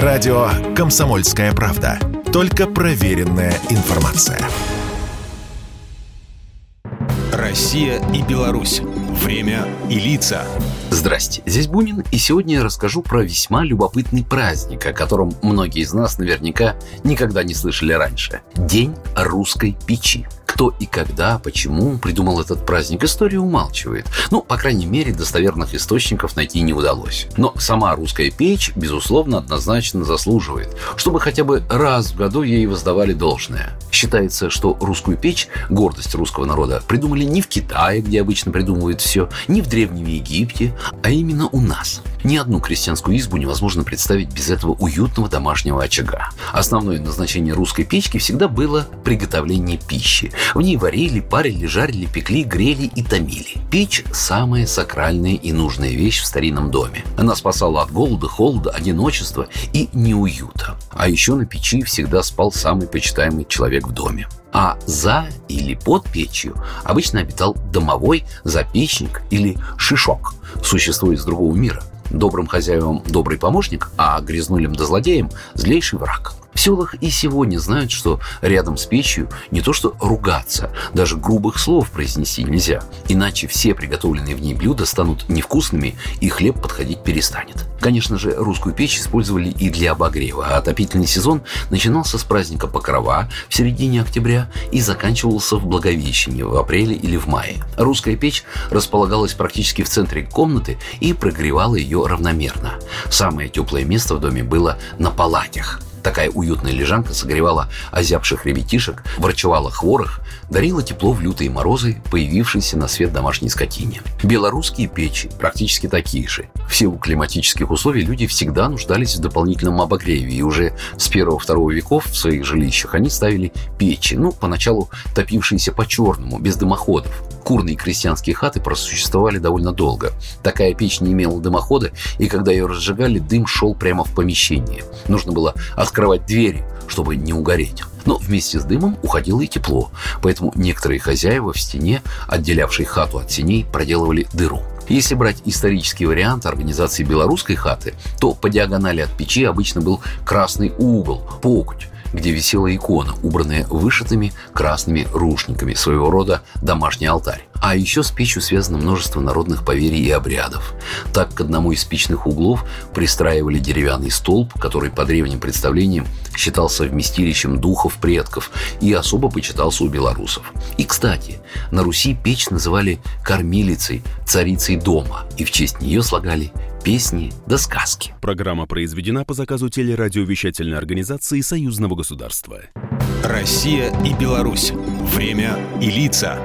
Радио «Комсомольская правда». Только проверенная информация. Россия и Беларусь. Время и лица. Здрасте, здесь Бунин, и сегодня я расскажу про весьма любопытный праздник, о котором многие из нас наверняка никогда не слышали раньше. День русской печи. Кто и когда, почему придумал этот праздник, история умалчивает. Ну, по крайней мере, достоверных источников найти не удалось. Но сама русская печь, безусловно, однозначно заслуживает, чтобы хотя бы раз в году ей воздавали должное. Считается, что русскую печь, гордость русского народа, придумали не в Китае, где обычно придумывают все, не в Древнем Египте, а именно у нас. Ни одну крестьянскую избу невозможно представить без этого уютного домашнего очага. Основное назначение русской печки всегда было приготовление пищи. В ней варили, парили, жарили, пекли, грели и томили. Печь – самая сакральная и нужная вещь в старинном доме. Она спасала от голода, холода, одиночества и неуюта. А еще на печи всегда спал самый почитаемый человек в доме. А за или под печью обычно обитал домовой, запечник или шишок, существо из другого мира. Добрым хозяевам добрый помощник, а грязнулям да злодеям злейший враг. В селах и сегодня знают, что рядом с печью не то что ругаться, даже грубых слов произнести нельзя, иначе все приготовленные в ней блюда станут невкусными и хлеб подходить перестанет. Конечно же, русскую печь использовали и для обогрева, а отопительный сезон начинался с праздника Покрова в середине октября и заканчивался в Благовещении в апреле или в мае. Русская печь располагалась практически в центре комнаты и прогревала ее равномерно. Самое теплое место в доме было на палатях – Такая уютная лежанка согревала озябших ребятишек, врачевала хворых, дарила тепло в лютые морозы, появившиеся на свет домашней скотине. Белорусские печи практически такие же. В силу климатических условий люди всегда нуждались в дополнительном обогреве, и уже с первого-второго веков в своих жилищах они ставили печи, ну, поначалу топившиеся по-черному, без дымоходов. Курные крестьянские хаты просуществовали довольно долго. Такая печь не имела дымохода, и когда ее разжигали, дым шел прямо в помещение. Нужно было открывать двери, чтобы не угореть. Но вместе с дымом уходило и тепло, поэтому некоторые хозяева в стене, отделявшей хату от теней, проделывали дыру. Если брать исторический вариант организации белорусской хаты, то по диагонали от печи обычно был красный угол, покуть, где висела икона, убранная вышитыми красными рушниками, своего рода домашний алтарь. А еще с печью связано множество народных поверий и обрядов. Так к одному из печных углов пристраивали деревянный столб, который по древним представлениям считался вместилищем духов предков и особо почитался у белорусов. И, кстати, на Руси печь называли кормилицей, царицей дома, и в честь нее слагали песни да сказки. Программа произведена по заказу телерадиовещательной организации Союзного государства. Россия и Беларусь. Время и лица.